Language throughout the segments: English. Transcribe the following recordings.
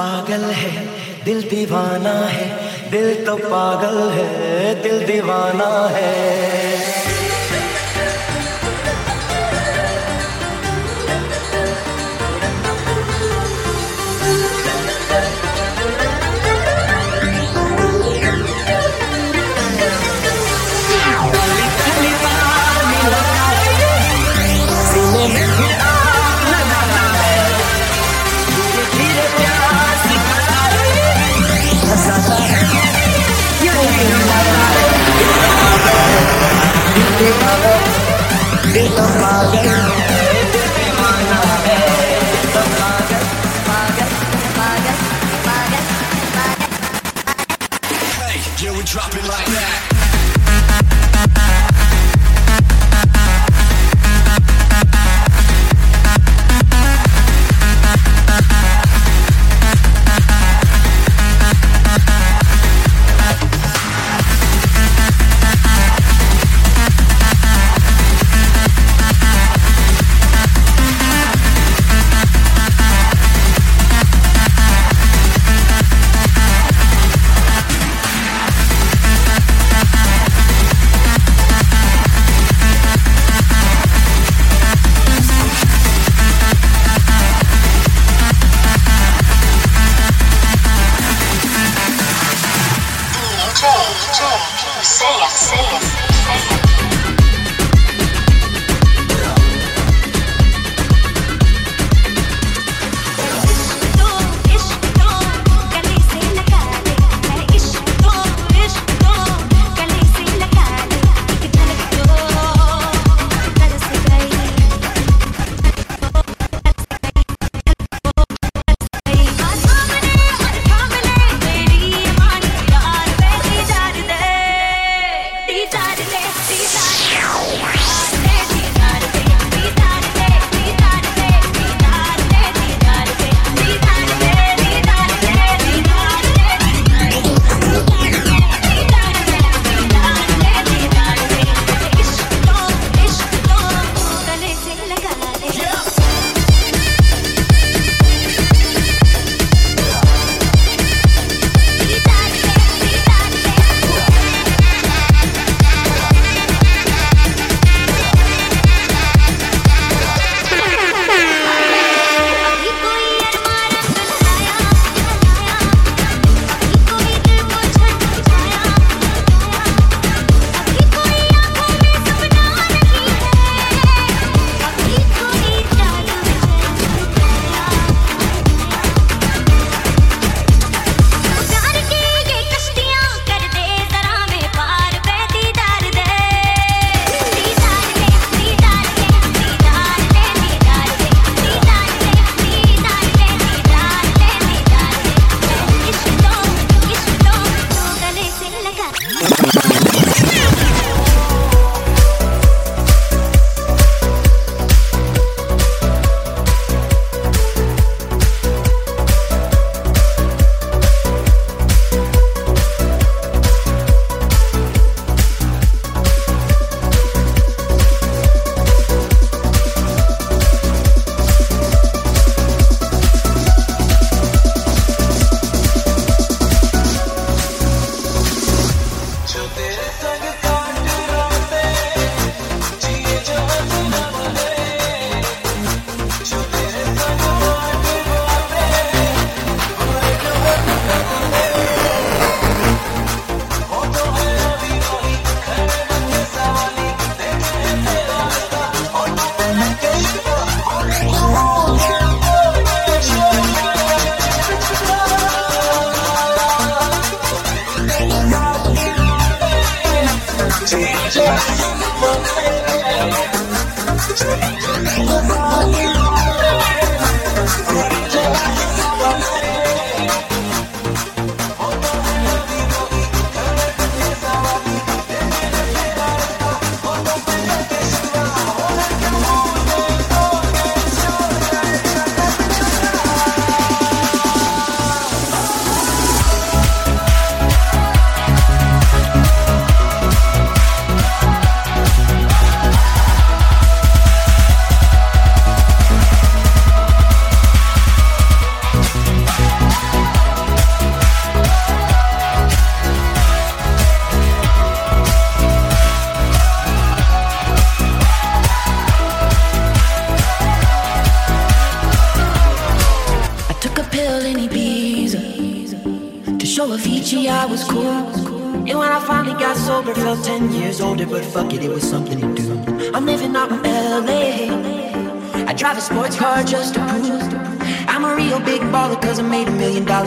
पागल है दिल दीवाना है दिल तो पागल है दिल दीवाना है। Drop it like that.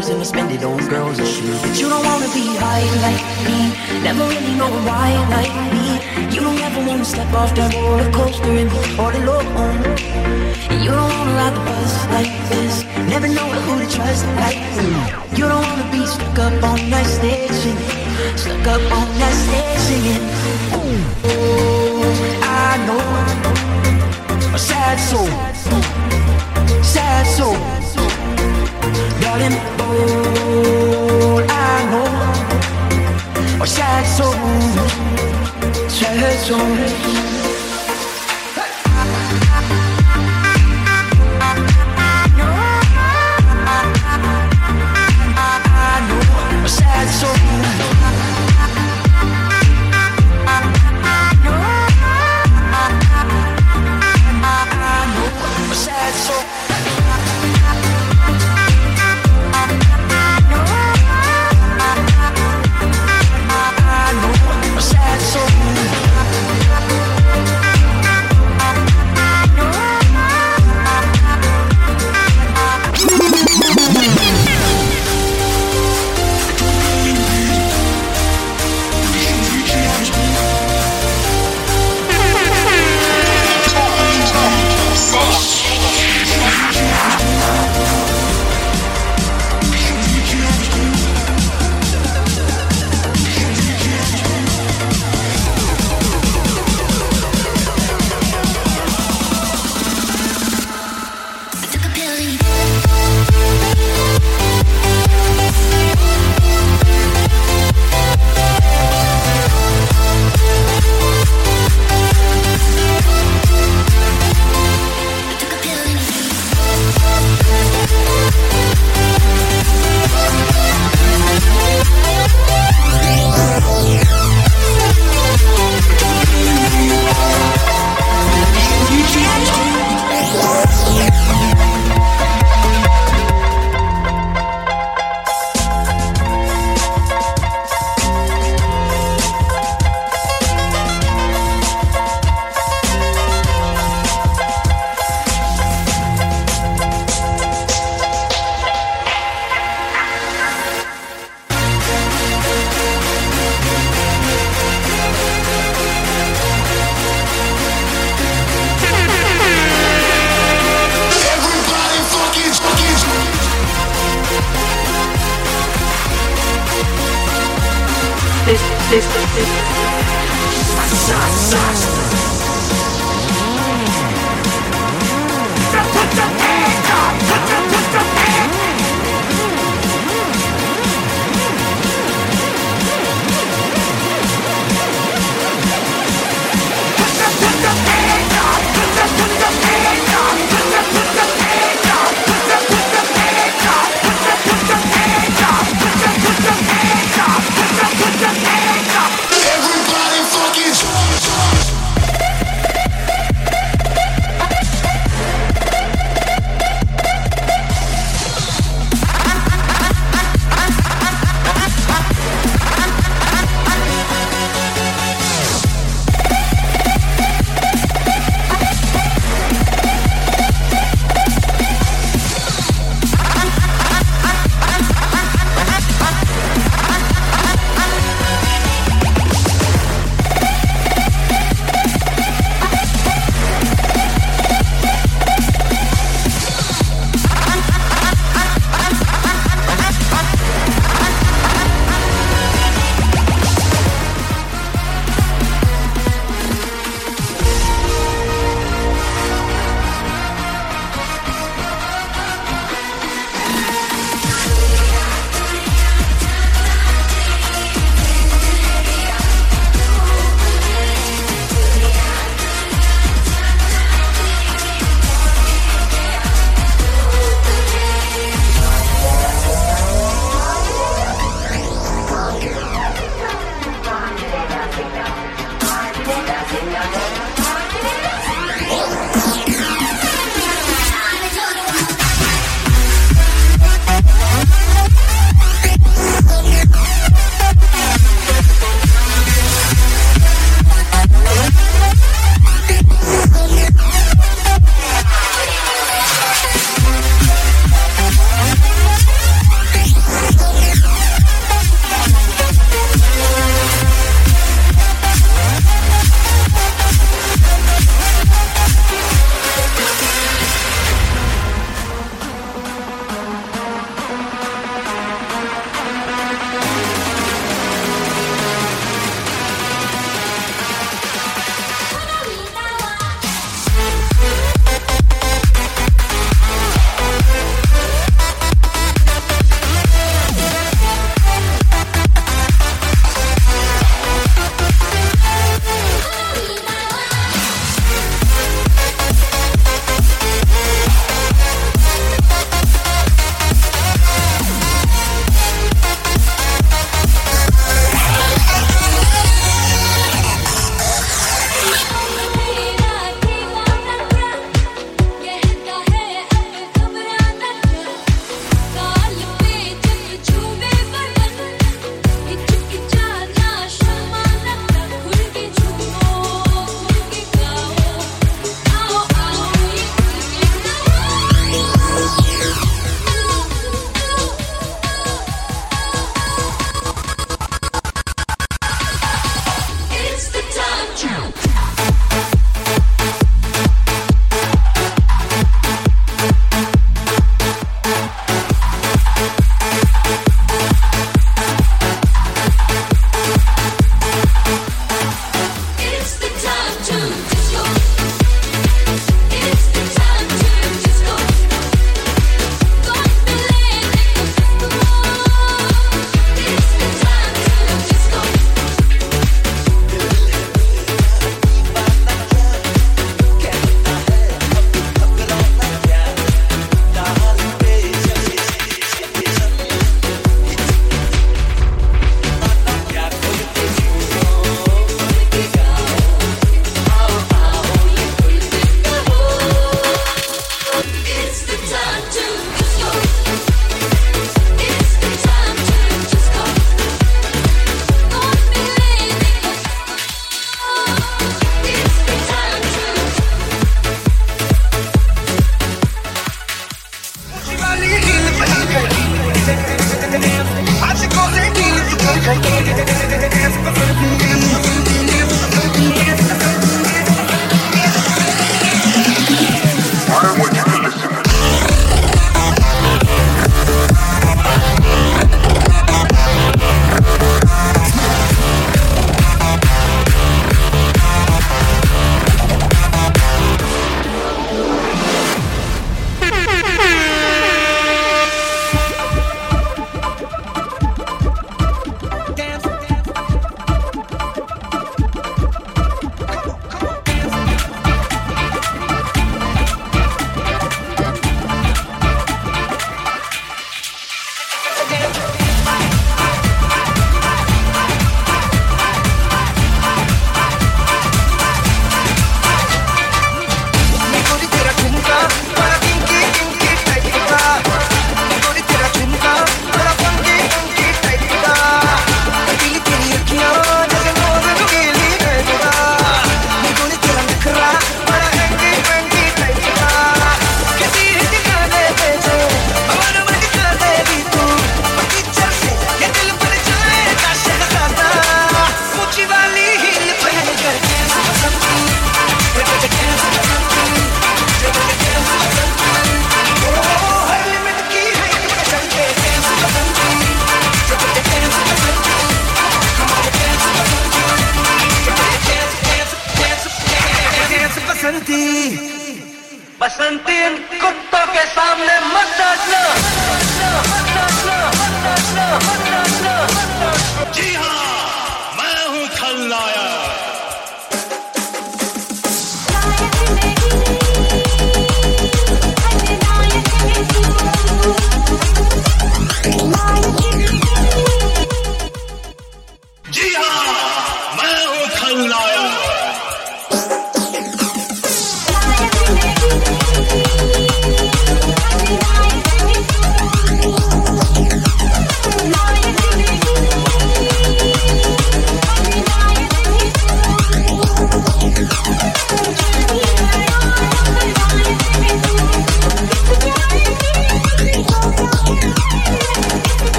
Dollars and I spend it on girls and shoes. But you don't wanna be high like me, never really know why like me. You don't ever wanna step off that roller coaster and be all alone. And you don't wanna ride the bus like this, never know who to trust like me. You don't wanna be stuck up on that stage singing, stuck up on that stage singing. Oh, I know a sad soul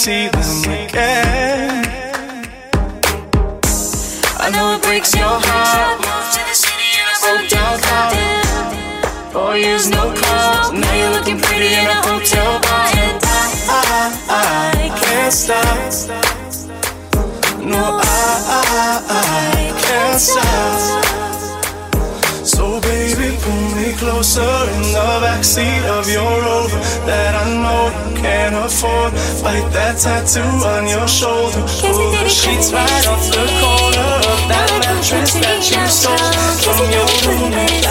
see them again. I know it breaks your heart. Broke down car. Four years, no calls. Now you're looking pretty in a hotel bar. And I, I, I can't stop. No, I, I, I can't stop. So baby, pull me closer in the backseat of your Rover that I know you can't afford. Bite that tattoo on your shoulder. Pull the sheets right off the corner of that mattress that you stole from your roommate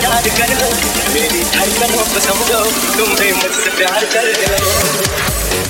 आज़ाद कर। लो मेरी धड़कनों को समझो तुम्हें मुझसे प्यार कर लो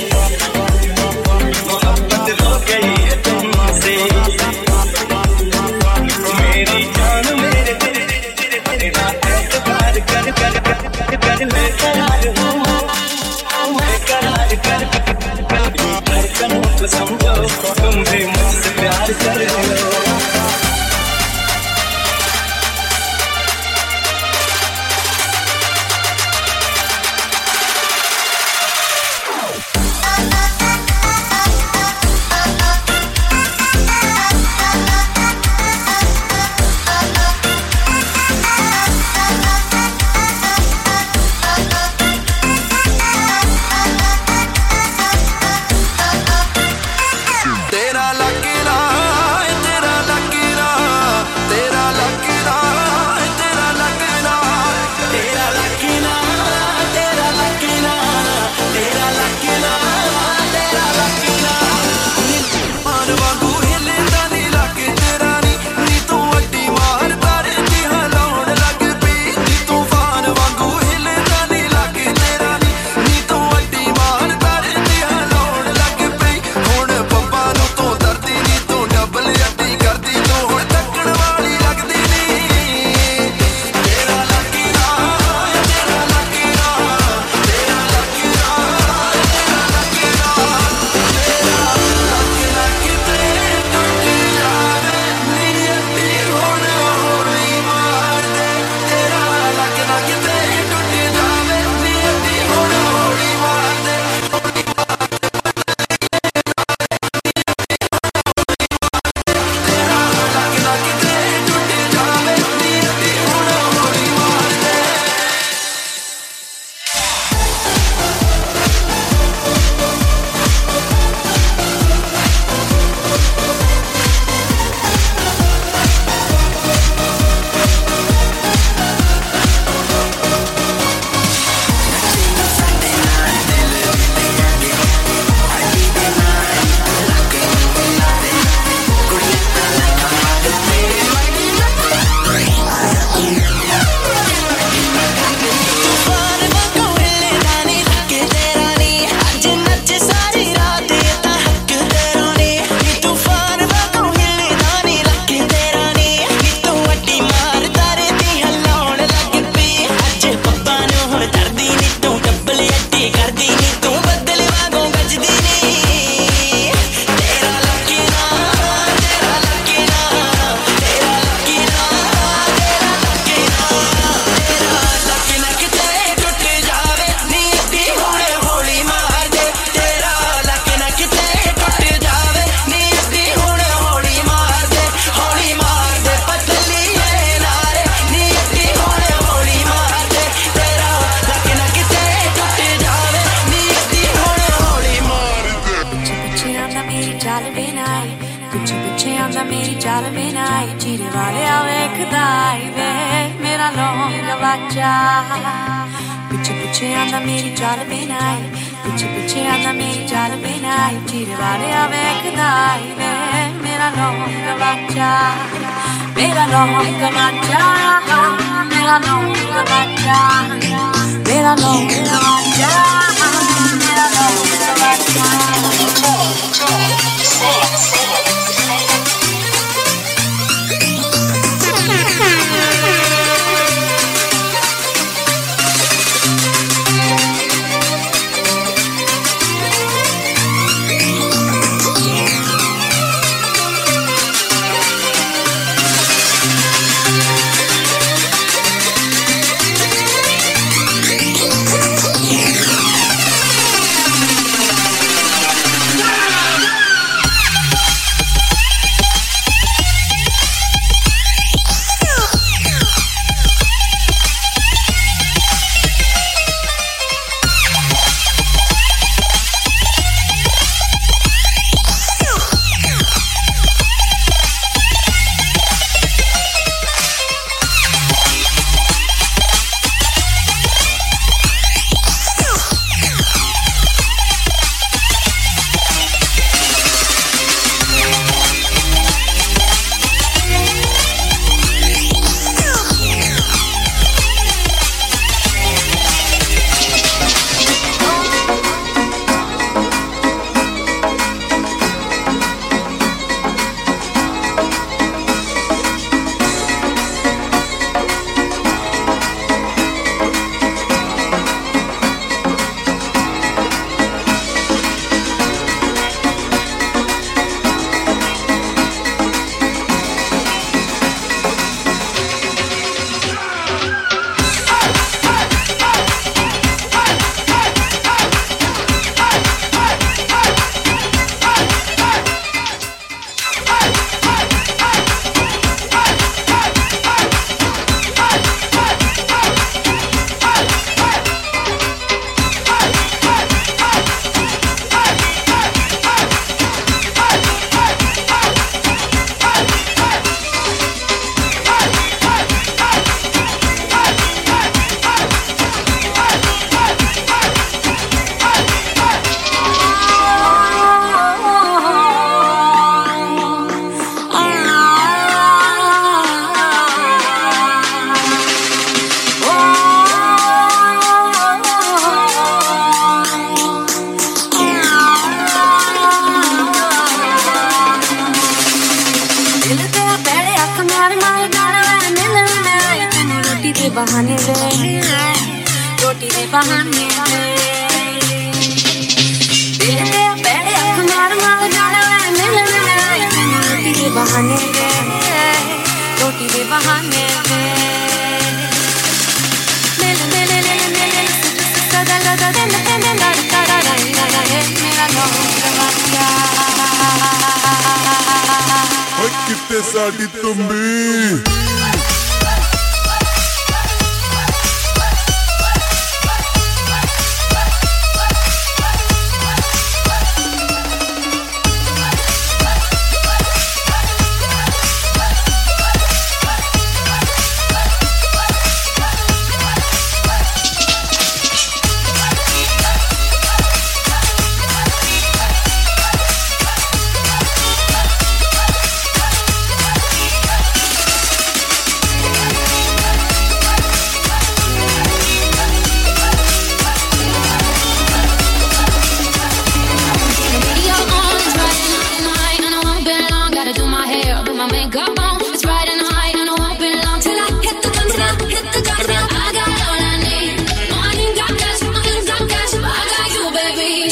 समझो तुम भी मुझसे प्यार कर लो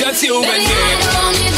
Just you, Baby, baby.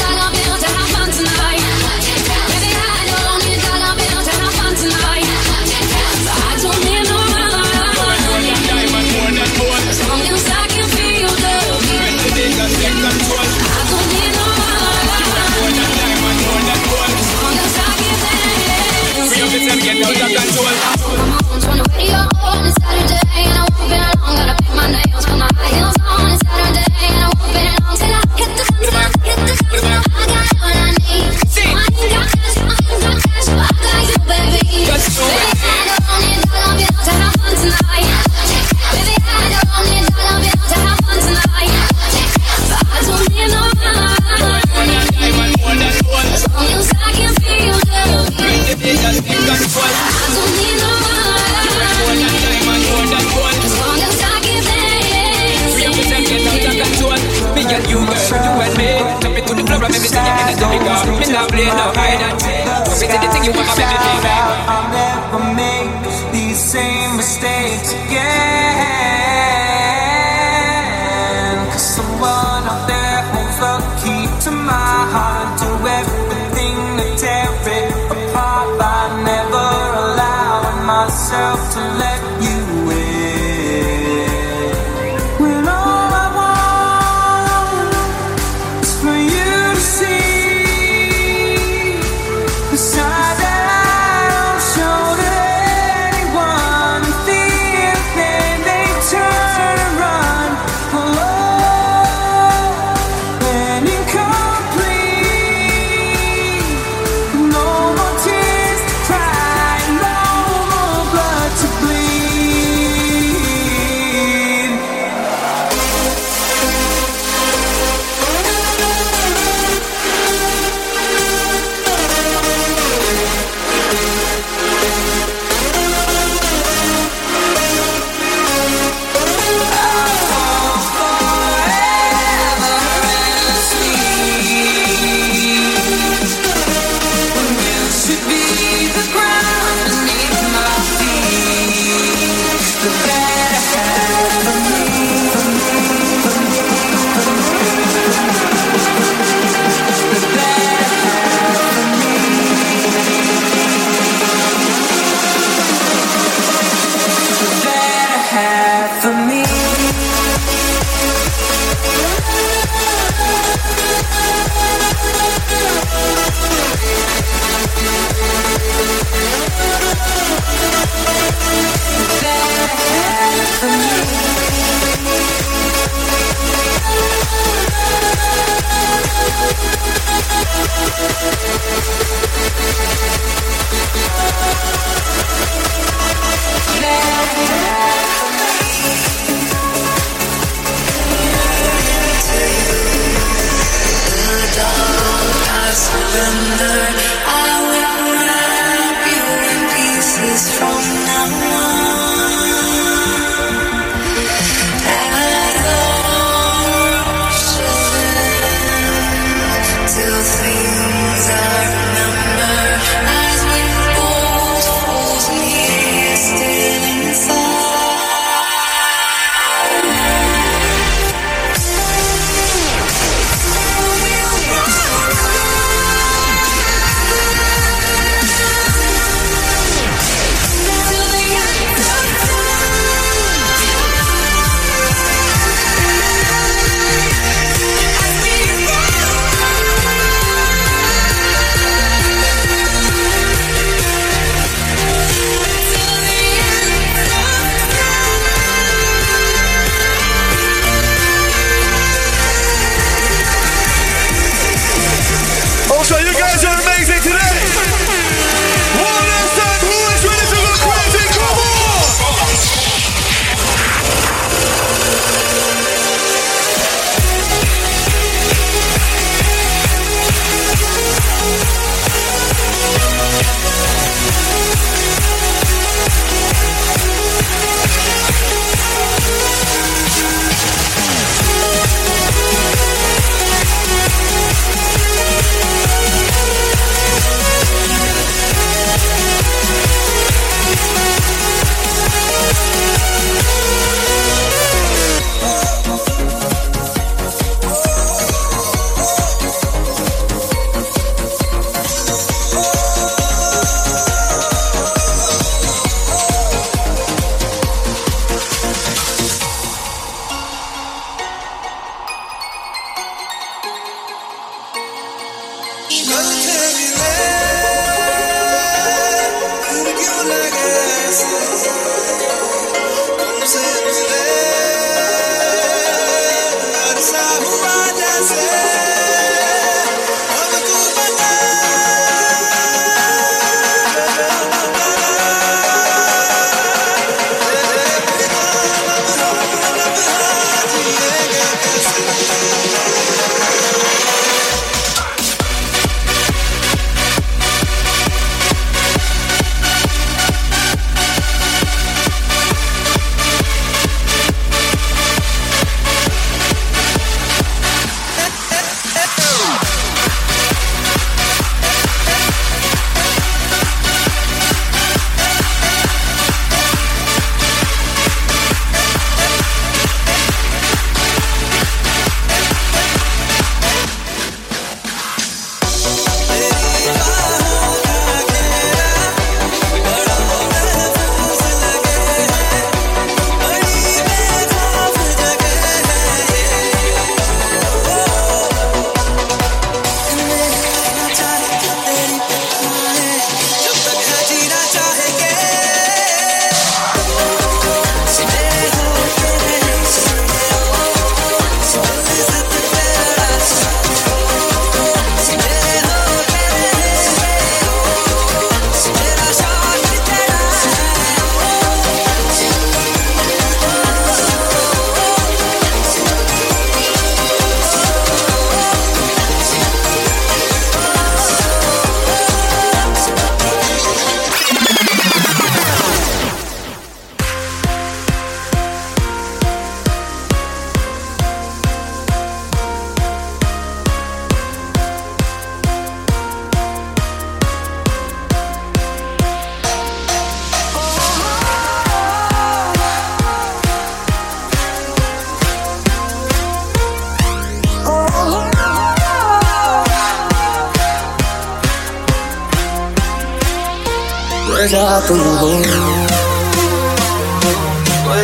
जा तुम हो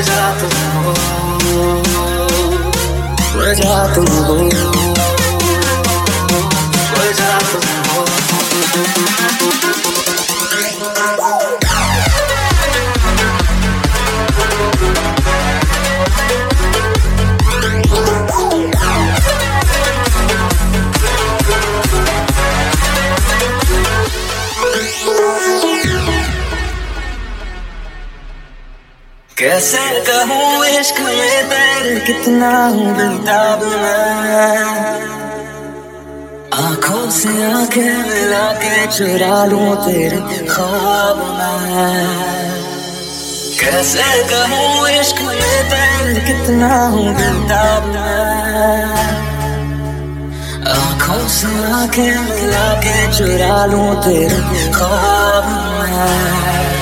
जा तुम हो जा तुम हो जा तुम हो कैसे कहूँ इश्क में तेरे कितना हूँ बेताब मैं। आँखों से आँखें मिला के चुरा लूँ तेरे ख्वाब मैं। कैसे कहूँ इश्क में तेरे कितना हूँ बेताब मैं। आँखों से आँखें मिला के चुरा लूँ तेरे ख्वाब मैं।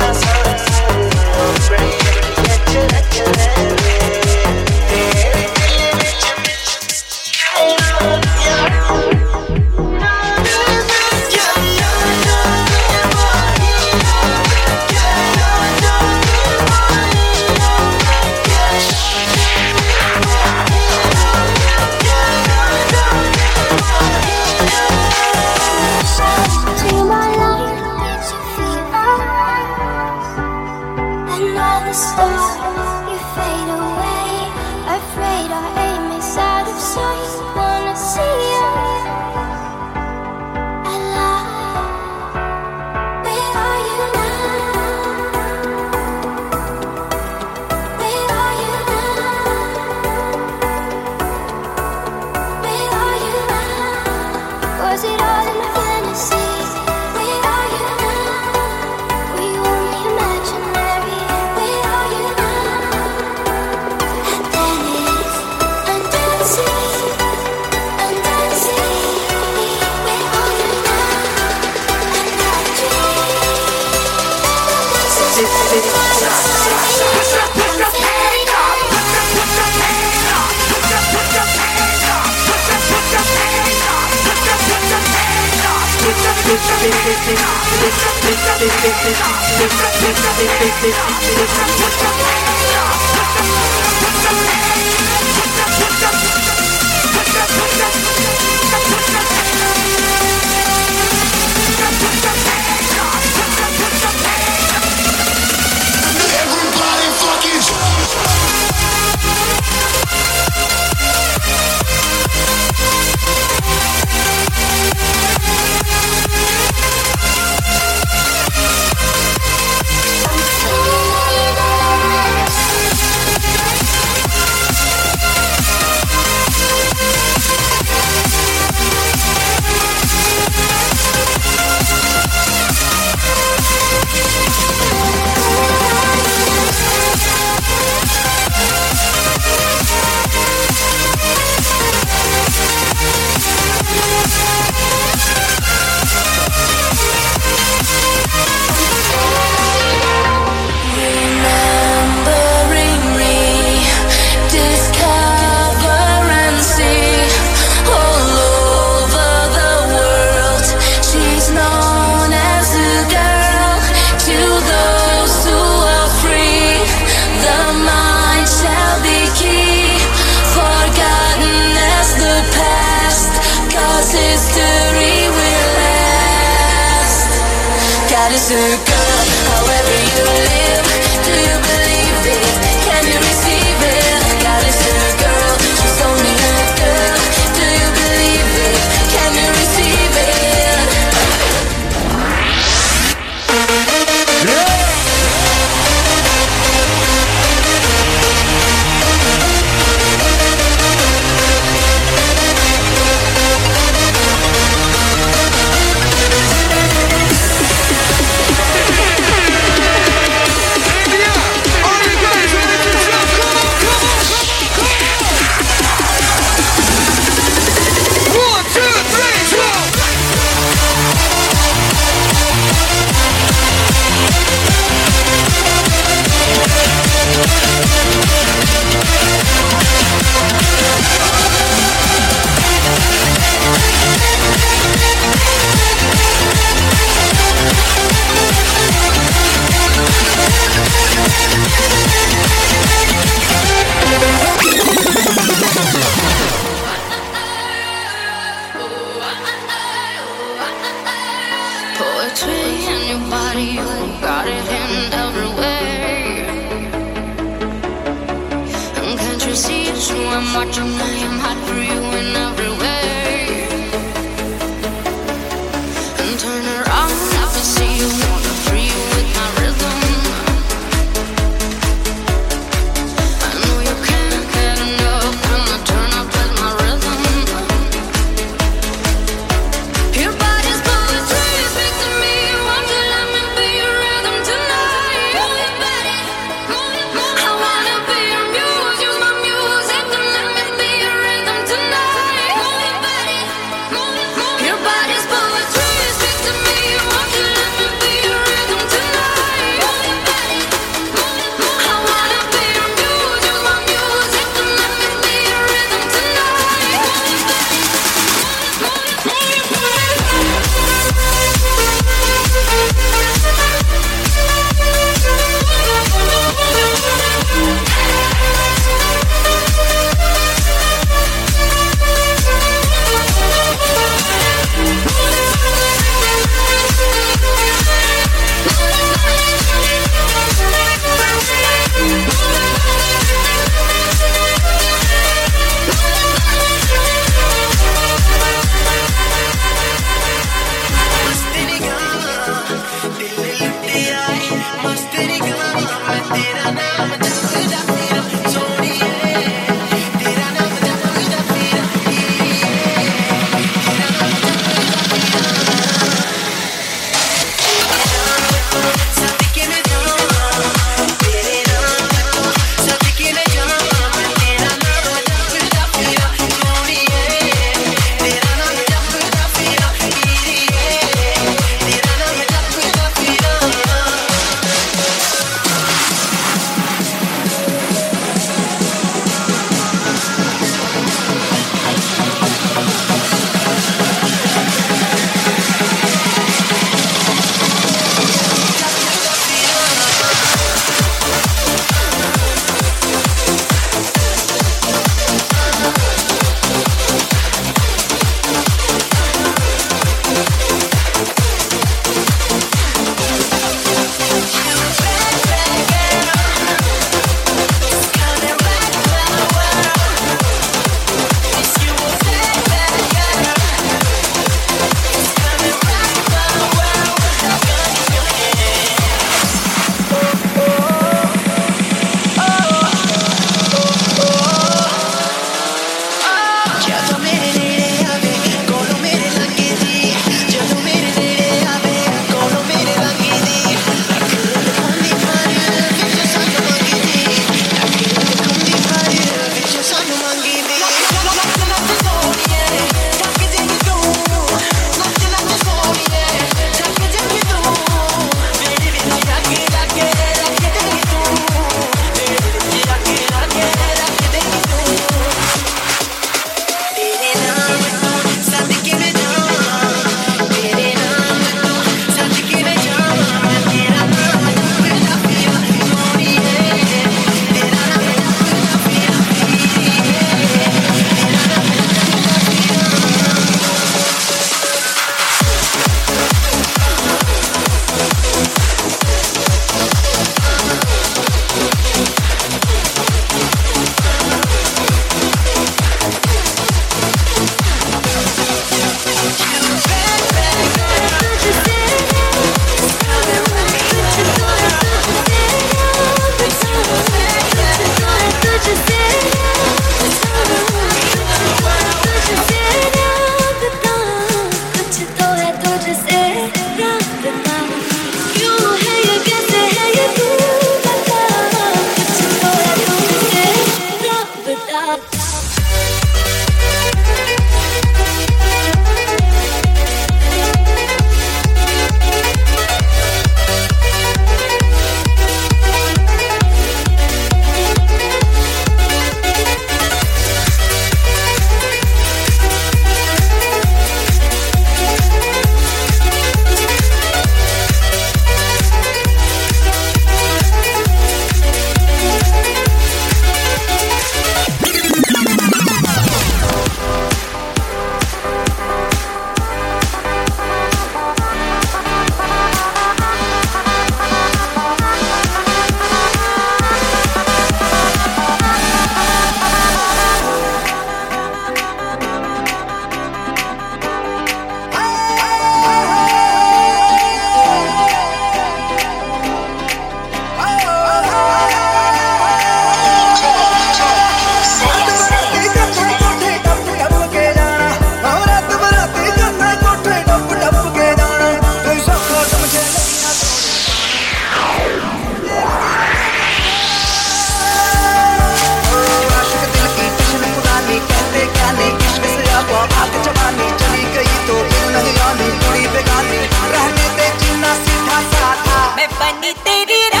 मैं बनी तेरी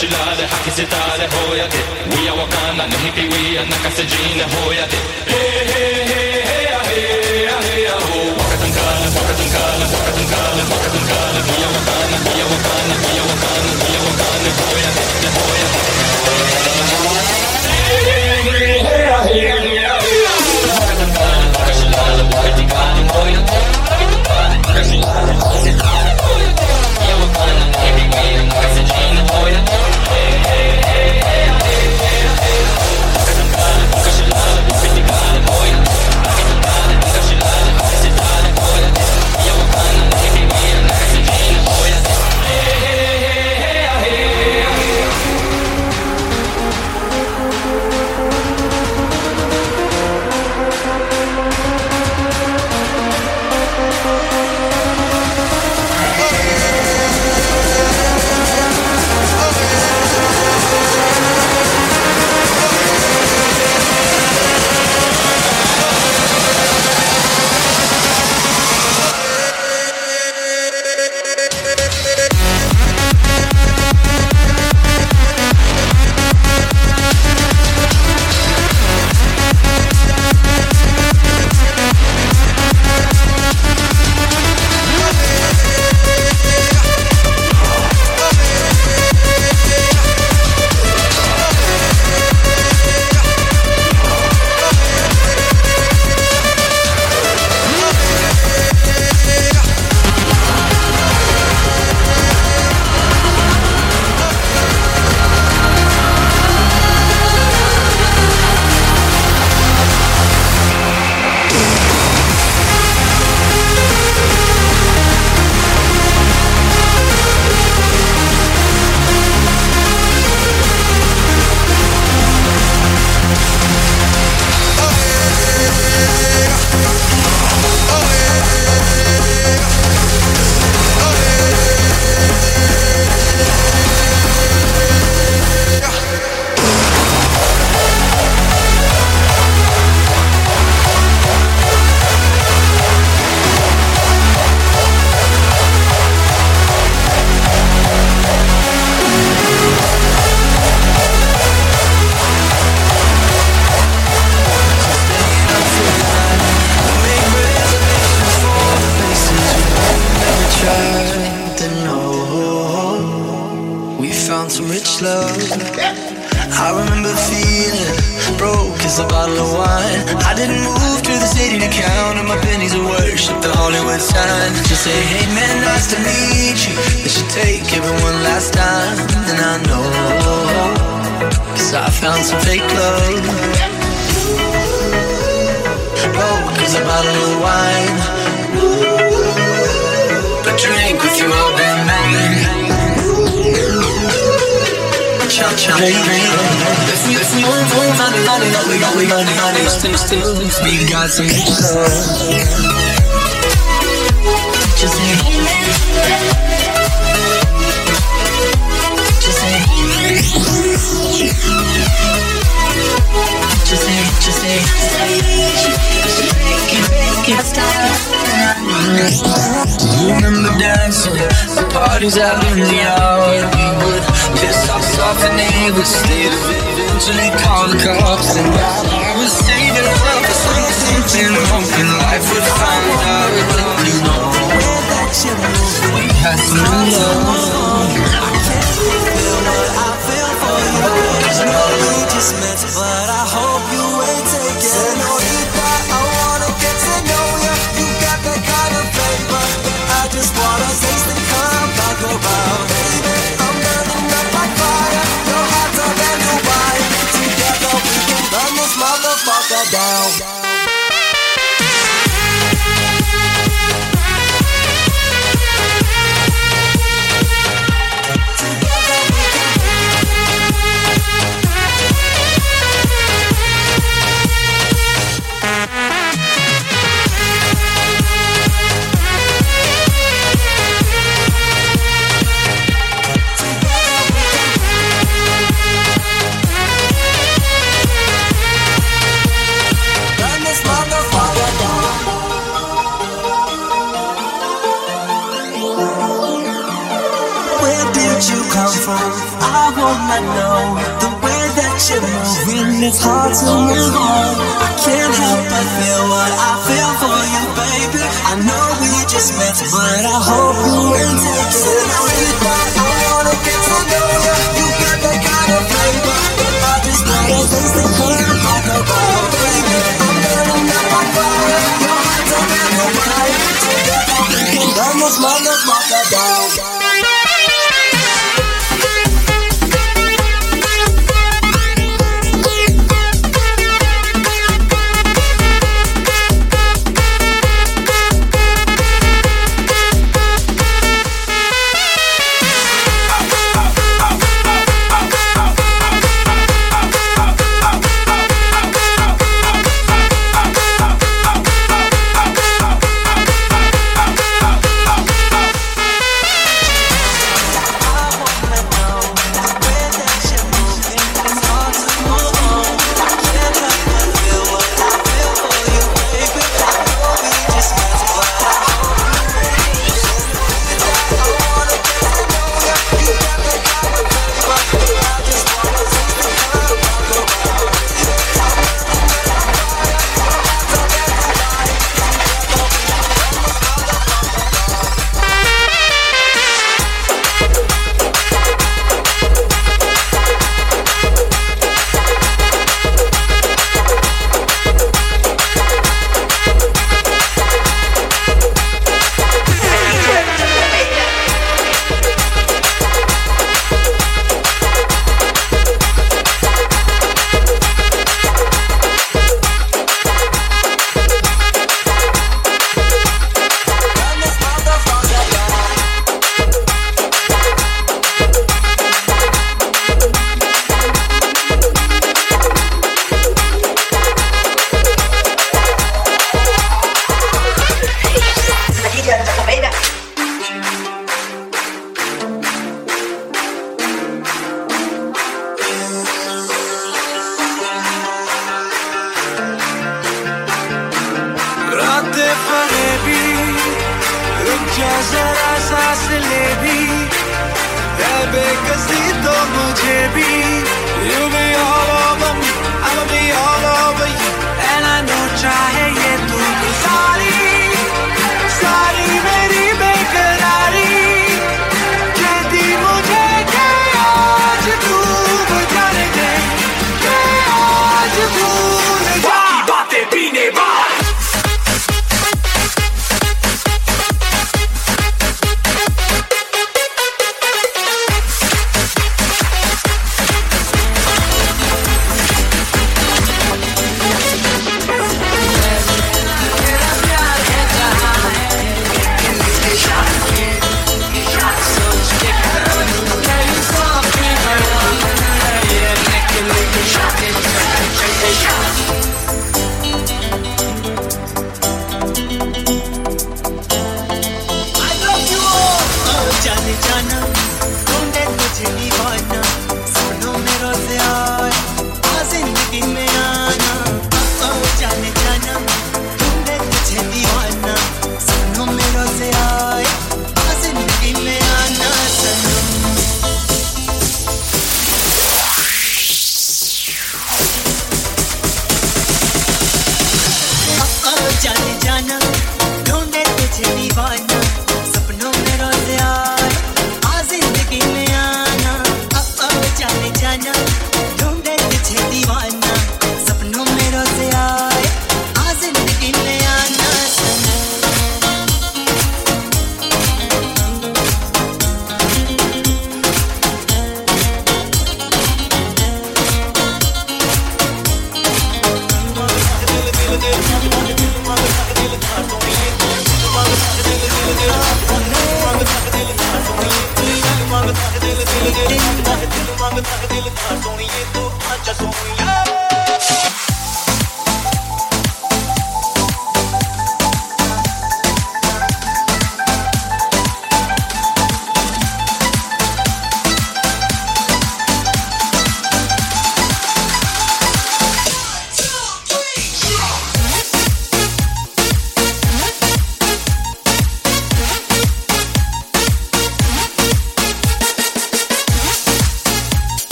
شلال حكي ستالة هويا دي ويا وكانا نهبي ويا نكسجين هويا دي